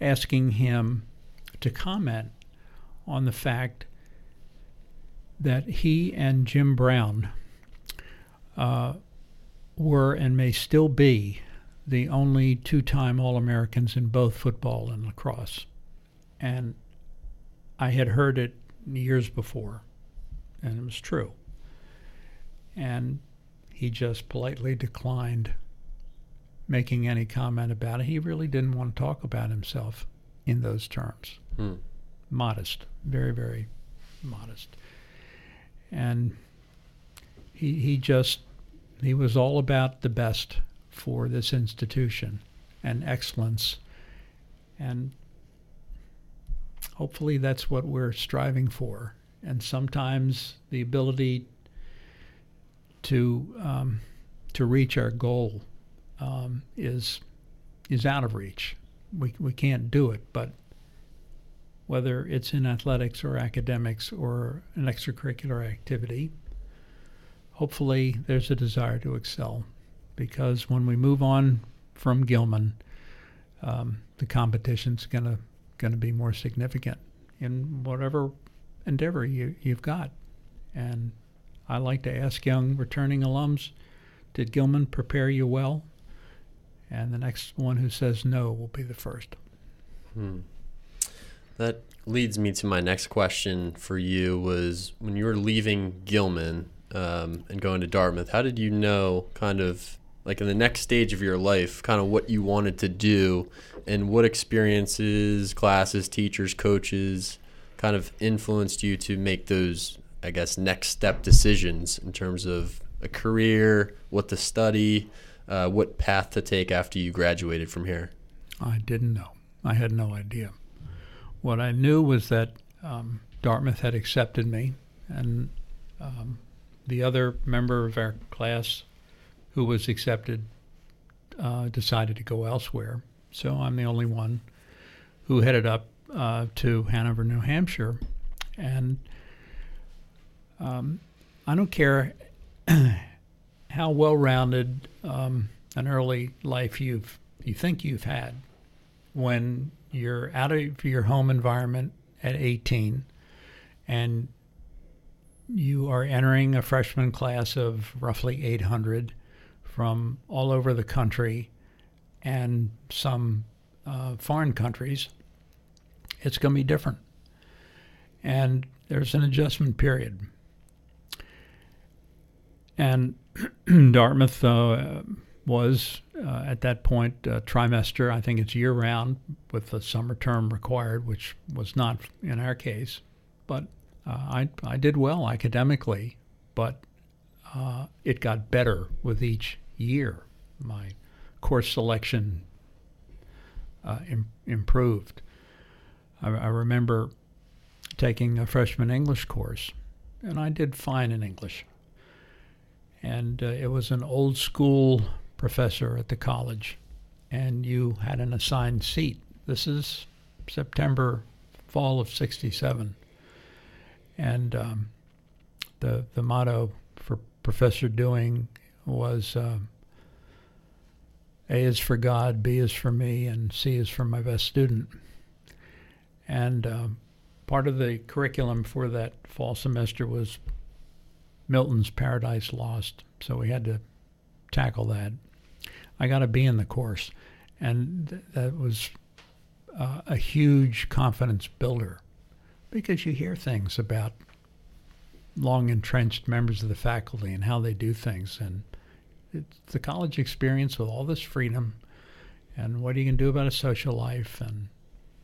asking him to comment on the fact that he and Jim Brown uh, were and may still be the only two time All Americans in both football and lacrosse. And I had heard it years before, and it was true. And he just politely declined making any comment about it. He really didn't want to talk about himself in those terms. Hmm. Modest, very, very modest. And he, he just, he was all about the best for this institution and excellence. And hopefully that's what we're striving for. And sometimes the ability to um, to reach our goal um, is is out of reach. We we can't do it, but whether it's in athletics or academics or an extracurricular activity, hopefully there's a desire to excel. Because when we move on from Gilman, um, the competition's gonna gonna be more significant in whatever endeavor you you've got. And I like to ask young returning alums, did Gilman prepare you well? And the next one who says no will be the first. Hmm. That leads me to my next question for you was when you were leaving Gilman um, and going to Dartmouth, how did you know kind of like in the next stage of your life, kind of what you wanted to do and what experiences, classes, teachers, coaches kind of influenced you to make those, I guess, next step decisions in terms of a career, what to study, uh, what path to take after you graduated from here? I didn't know. I had no idea. What I knew was that um, Dartmouth had accepted me, and um, the other member of our class who was accepted uh, decided to go elsewhere. So I'm the only one who headed up uh, to Hanover, New Hampshire. And um, I don't care <clears throat> how well rounded um, an early life you've you think you've had when you're out of your home environment at 18 and you are entering a freshman class of roughly 800 from all over the country and some uh, foreign countries, it's going to be different. And there's an adjustment period. And <clears throat> Dartmouth uh, was uh, at that point uh, trimester. I think it's year round with the summer term required, which was not in our case. But uh, I I did well academically, but uh, it got better with each year. My course selection uh, Im- improved. I, I remember taking a freshman English course, and I did fine in English. And uh, it was an old school professor at the college, and you had an assigned seat. This is September, fall of '67, and um, the the motto for Professor Dewing was uh, A is for God, B is for me, and C is for my best student. And um, part of the curriculum for that fall semester was Milton's Paradise Lost, so we had to tackle that. I got a B in the course, and th- that was uh, a huge confidence builder because you hear things about long entrenched members of the faculty and how they do things, and it's the college experience with all this freedom, and what are you going to do about a social life, and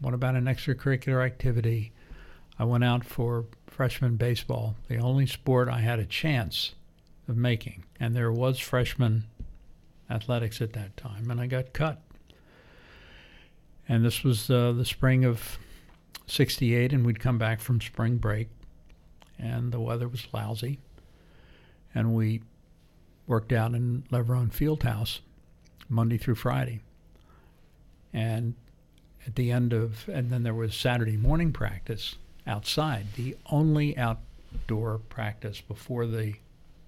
what about an extracurricular activity? I went out for freshman baseball, the only sport I had a chance of making, and there was freshman athletics at that time, and I got cut. And this was uh, the spring of 68, and we'd come back from spring break, and the weather was lousy. And we worked out in Leverone Fieldhouse Monday through Friday. And at the end of, and then there was Saturday morning practice outside, the only outdoor practice before the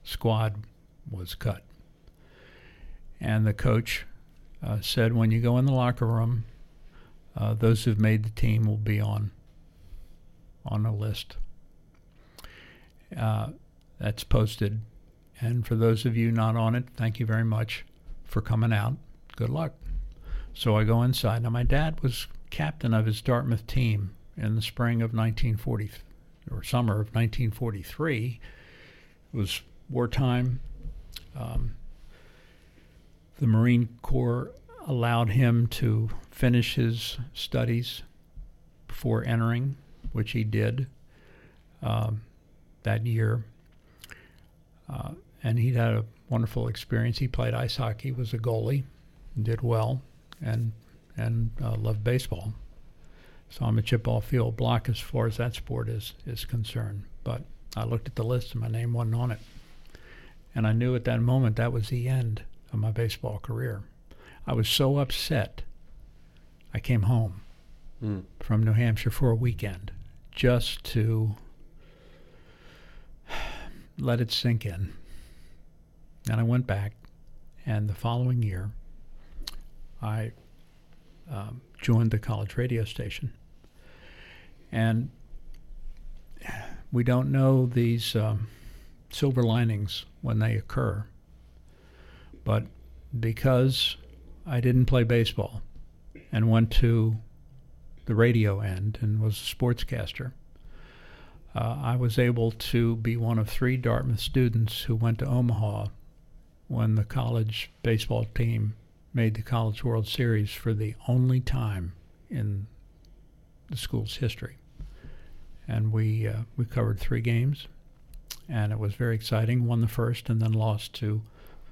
squad was cut. And the coach uh, said, when you go in the locker room, uh, those who've made the team will be on on a list. Uh, that's posted. And for those of you not on it, thank you very much for coming out. Good luck. So I go inside. Now, my dad was captain of his Dartmouth team in the spring of 1940 or summer of 1943. It was wartime. Um, the Marine Corps allowed him to finish his studies before entering, which he did um, that year. Uh, and he had a wonderful experience. He played ice hockey, was a goalie, did well, and and uh, loved baseball. So I'm a chip ball field block as far as that sport is is concerned. But I looked at the list and my name wasn't on it, and I knew at that moment that was the end of my baseball career. I was so upset. I came home Mm. from New Hampshire for a weekend just to <sighs> let it sink in. And I went back, and the following year, I um, joined the college radio station. And we don't know these um, silver linings when they occur, but because I didn't play baseball and went to the radio end and was a sportscaster. Uh, I was able to be one of three Dartmouth students who went to Omaha when the college baseball team made the College World Series for the only time in the school's history. And we uh, we covered three games, and it was very exciting. Won the first, and then lost to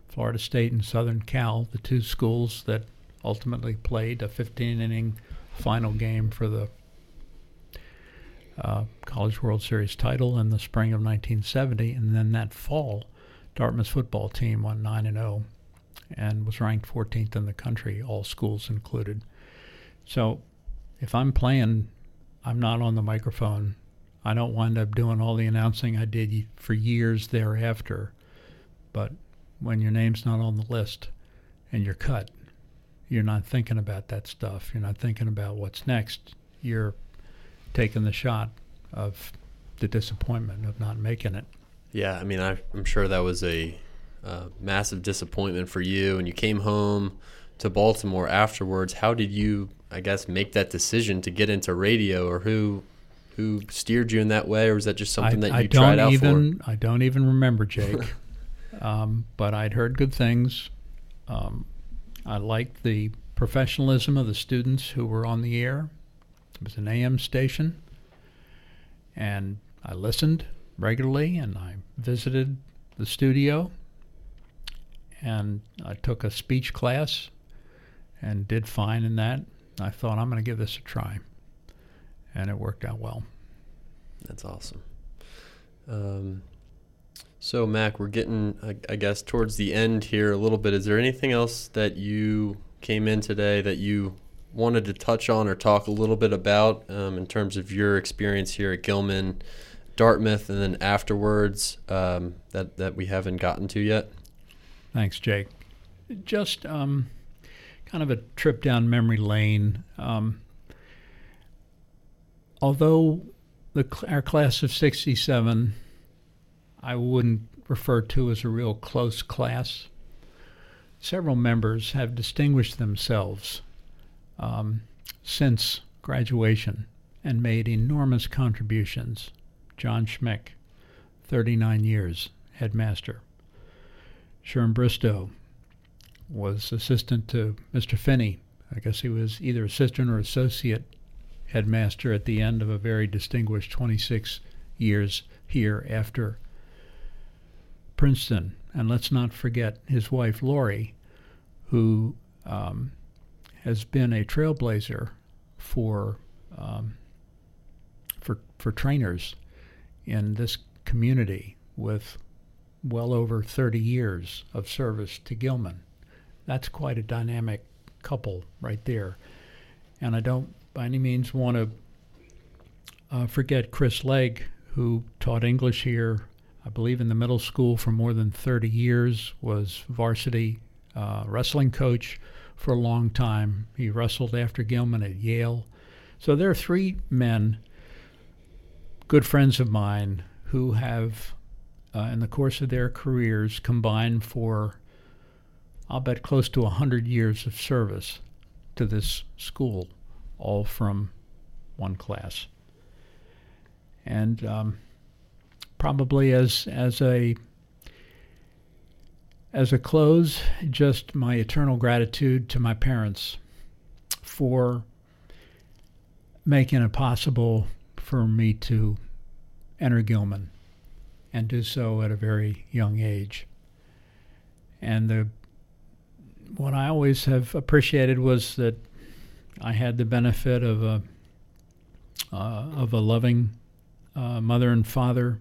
Florida State and Southern Cal, the two schools that ultimately played a 15 inning final game for the uh, College World Series title in the spring of 1970. And then that fall, Dartmouth's football team won 9 and 0 and was ranked 14th in the country, all schools included. So if I'm playing, I'm not on the microphone. I don't wind up doing all the announcing I did for years thereafter. But when your name's not on the list and you're cut, you're not thinking about that stuff. You're not thinking about what's next. You're taking the shot of the disappointment of not making it. Yeah, I mean, I, am sure that was a uh, massive disappointment for you, and you came home to Baltimore afterwards. How did you, I guess, make that decision to get into radio, or who who steered you in that way, or was that just something I, that you I tried out even, for? I don't even remember, Jake. <laughs> um, but I'd heard good things. Um, I liked the professionalism of the students who were on the air. It was an AM station, and I listened regularly, and I visited the studio, and I took a speech class, and did fine in that. I thought I'm going to give this a try, and it worked out well. That's awesome. Um, so, Mac, we're getting, I, I, guess, towards the end here a little bit. Is there anything else that you came in today that you wanted to touch on or talk a little bit about um, in terms of your experience here at Gilman, Dartmouth, and then afterwards um, that, that we haven't gotten to yet? Thanks, Jake. Just um, kind of a trip down memory lane. Um, although the, our class of 67 I wouldn't refer to as a real close class. Several members have distinguished themselves um, since graduation and made enormous contributions. John Schmick, 39 years, headmaster. Sherm Bristow was assistant to Mr. Finney. I guess he was either assistant or associate headmaster at the end of a very distinguished 26 years here after Princeton. And let's not forget his wife, Lori, who um, has been a trailblazer for, um, for, for trainers in this community with well over 30 years of service to Gilman. That's quite a dynamic couple right there. And I don't by any means want to uh, forget Chris Legg, who taught English here I believe in the middle school for more than 30 years, was varsity uh, wrestling coach for a long time. He wrestled after Gilman at Yale. So there are three men, good friends of mine, who have, uh, in the course of their careers, combined for, I'll bet, close to 100 years of service to this school, all from one class. And um, probably as as a as a close, just my eternal gratitude to my parents for making it possible for me to enter Gilman and do so at a very young age. And the what I always have appreciated was that I had the benefit of a uh, of a loving uh, mother and father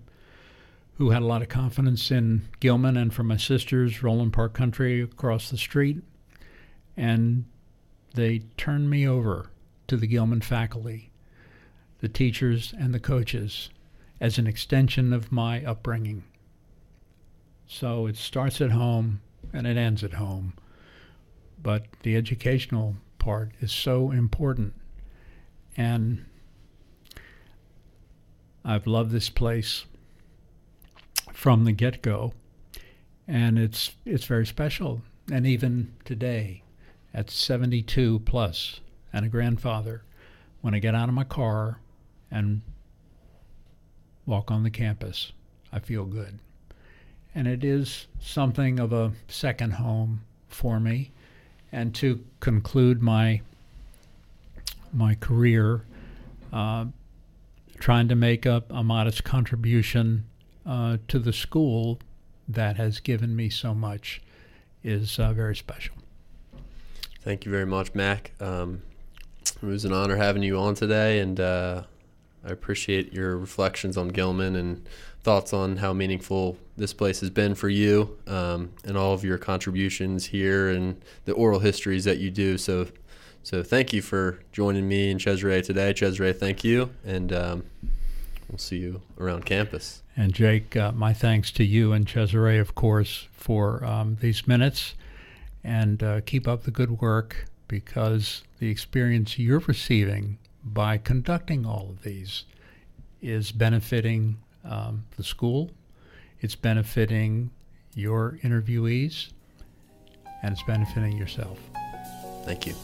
who had a lot of confidence in Gilman and for my sisters, Roland Park Country across the street. And they turned me over to the Gilman faculty, the teachers, and the coaches as an extension of my upbringing. So it starts at home and it ends at home. But the educational part is so important. And I've loved this place from the get go, and it's it's very special. And even today, at 72 plus and a grandfather, when I get out of my car and walk on the campus, I feel good. And it is something of a second home for me. And to conclude my my career, uh, trying to make up a modest contribution uh, to the school that has given me so much is uh, very special. Thank you very much, Mac. Um, it was an honor having you on today, and uh, I appreciate your reflections on Gilman and thoughts on how meaningful this place has been for you um, and all of your contributions here and the oral histories that you do. So, so thank you for joining me and Cesare today. Cesare, thank you, and um, we'll see you around campus. And Jake, uh, my thanks to you and Cesare, of course, for um, these minutes, and uh, keep up the good work because the experience you're receiving by conducting all of these is benefiting um, the school, it's benefiting your interviewees, and it's benefiting yourself. Thank you.